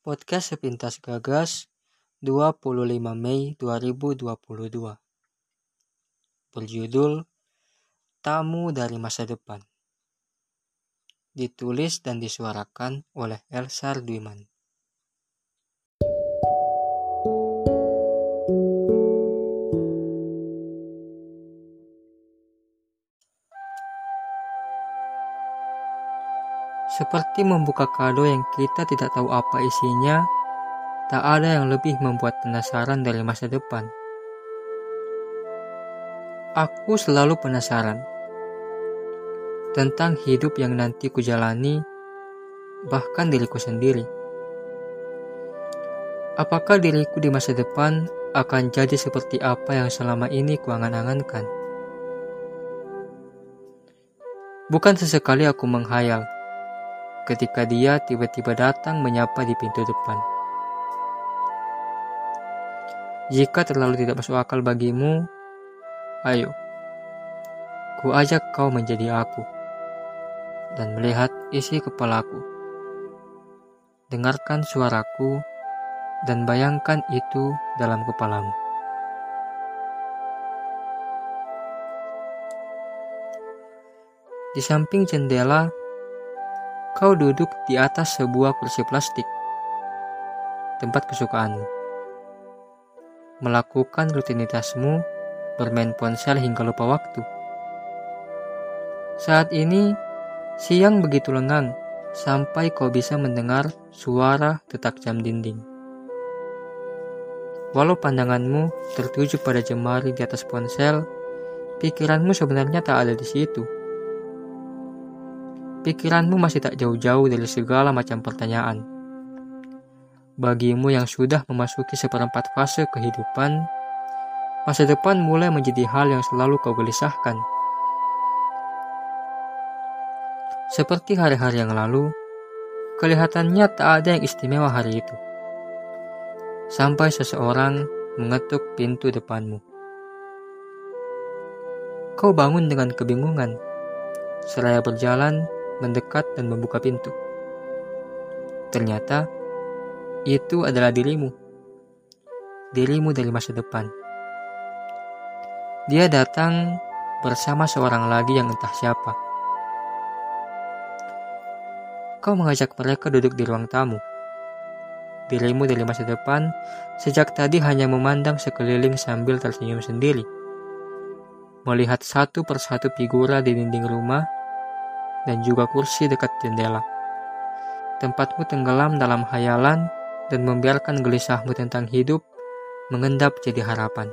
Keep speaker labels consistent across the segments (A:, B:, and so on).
A: Podcast Sepintas Gagas 25 Mei 2022 Berjudul Tamu dari Masa Depan. Ditulis dan disuarakan oleh Elsar Dwiman Seperti membuka kado yang kita tidak tahu apa isinya, tak ada yang lebih membuat penasaran dari masa depan. Aku selalu penasaran tentang hidup yang nanti kujalani, bahkan diriku sendiri. Apakah diriku di masa depan akan jadi seperti apa yang selama ini kuangan-angankan? Bukan sesekali aku menghayal, ketika dia tiba-tiba datang menyapa di pintu depan. Jika terlalu tidak masuk akal bagimu, ayo, ku ajak kau menjadi aku dan melihat isi kepalaku. Dengarkan suaraku dan bayangkan itu dalam kepalamu. Di samping jendela Kau duduk di atas sebuah kursi plastik, tempat kesukaanmu. Melakukan rutinitasmu, bermain ponsel hingga lupa waktu. Saat ini, siang begitu lengang sampai kau bisa mendengar suara detak jam dinding. Walau pandanganmu tertuju pada jemari di atas ponsel, pikiranmu sebenarnya tak ada di situ pikiranmu masih tak jauh-jauh dari segala macam pertanyaan. Bagimu yang sudah memasuki seperempat fase kehidupan, masa depan mulai menjadi hal yang selalu kau gelisahkan. Seperti hari-hari yang lalu, kelihatannya tak ada yang istimewa hari itu. Sampai seseorang mengetuk pintu depanmu. Kau bangun dengan kebingungan. Seraya berjalan, mendekat dan membuka pintu. Ternyata itu adalah dirimu. Dirimu dari masa depan. Dia datang bersama seorang lagi yang entah siapa. Kau mengajak mereka duduk di ruang tamu. Dirimu dari masa depan sejak tadi hanya memandang sekeliling sambil tersenyum sendiri. Melihat satu persatu figura di dinding rumah dan juga kursi dekat jendela. Tempatmu tenggelam dalam hayalan dan membiarkan gelisahmu tentang hidup mengendap jadi harapan.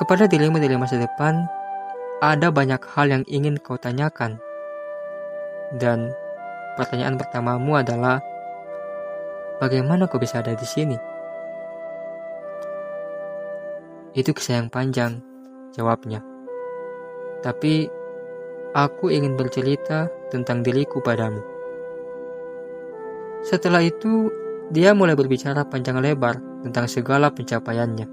A: Kepada dirimu dari masa depan, ada banyak hal yang ingin kau tanyakan. Dan pertanyaan pertamamu adalah, bagaimana kau bisa ada di sini? Itu kisah yang panjang, jawabnya. Tapi aku ingin bercerita tentang diriku padamu. Setelah itu, dia mulai berbicara panjang lebar tentang segala pencapaiannya.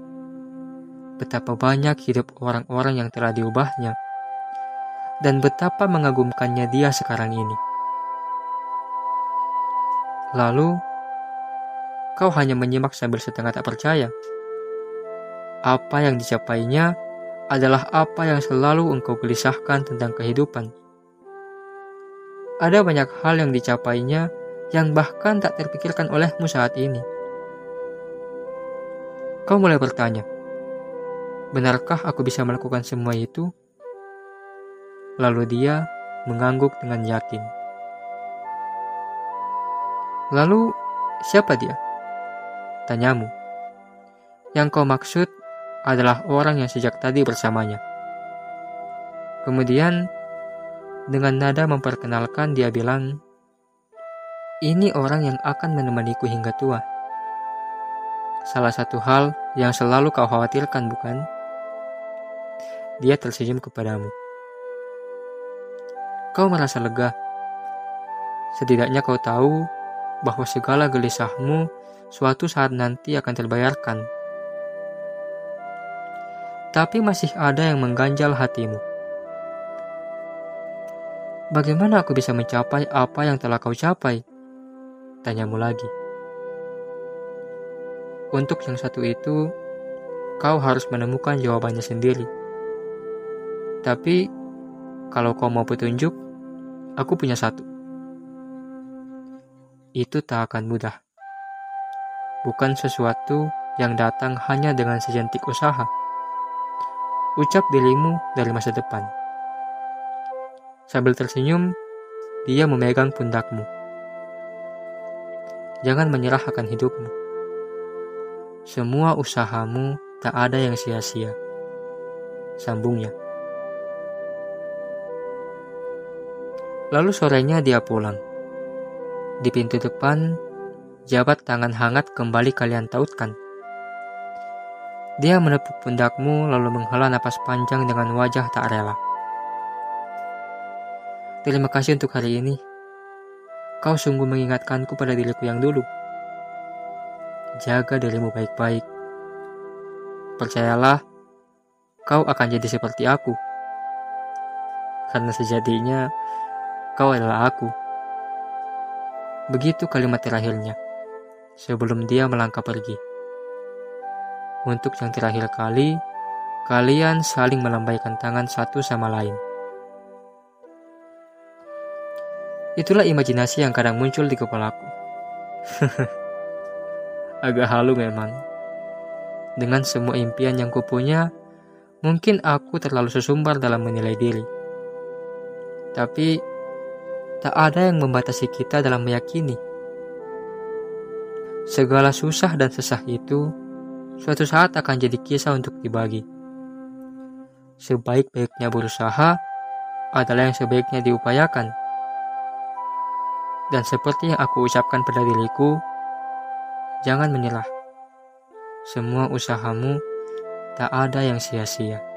A: Betapa banyak hidup orang-orang yang telah diubahnya, dan betapa mengagumkannya dia sekarang ini. Lalu, kau hanya menyimak sambil setengah tak percaya. Apa yang dicapainya adalah apa yang selalu engkau gelisahkan tentang kehidupan. Ada banyak hal yang dicapainya yang bahkan tak terpikirkan olehmu saat ini. Kau mulai bertanya, benarkah aku bisa melakukan semua itu? Lalu dia mengangguk dengan yakin. Lalu, siapa dia? Tanyamu. Yang kau maksud adalah orang yang sejak tadi bersamanya. Kemudian, dengan nada memperkenalkan dia bilang, ini orang yang akan menemaniku hingga tua. Salah satu hal yang selalu kau khawatirkan, bukan? Dia tersenyum kepadamu. Kau merasa lega. Setidaknya kau tahu bahwa segala gelisahmu suatu saat nanti akan terbayarkan tapi masih ada yang mengganjal hatimu. Bagaimana aku bisa mencapai apa yang telah kau capai? Tanyamu lagi. Untuk yang satu itu, kau harus menemukan jawabannya sendiri. Tapi, kalau kau mau petunjuk, aku punya satu. Itu tak akan mudah. Bukan sesuatu yang datang hanya dengan sejentik usaha. Ucap dirimu dari masa depan. Sambil tersenyum, dia memegang pundakmu. Jangan menyerah akan hidupmu. Semua usahamu tak ada yang sia-sia. Sambungnya. Lalu sorenya dia pulang. Di pintu depan, jabat tangan hangat kembali kalian tautkan. Dia menepuk pundakmu lalu menghela napas panjang dengan wajah tak rela. Terima kasih untuk hari ini. Kau sungguh mengingatkanku pada diriku yang dulu. Jaga dirimu baik-baik. Percayalah, kau akan jadi seperti aku. Karena sejatinya, kau adalah aku. Begitu kalimat terakhirnya, sebelum dia melangkah pergi. Untuk yang terakhir kali, kalian saling melambaikan tangan satu sama lain. Itulah imajinasi yang kadang muncul di kepalaku. Agak halu memang. Dengan semua impian yang kupunya, mungkin aku terlalu sesumbar dalam menilai diri. Tapi, tak ada yang membatasi kita dalam meyakini. Segala susah dan sesah itu, suatu saat akan jadi kisah untuk dibagi. Sebaik-baiknya berusaha adalah yang sebaiknya diupayakan dan seperti yang aku ucapkan pada diriku, jangan menyerah. Semua usahamu tak ada yang sia-sia.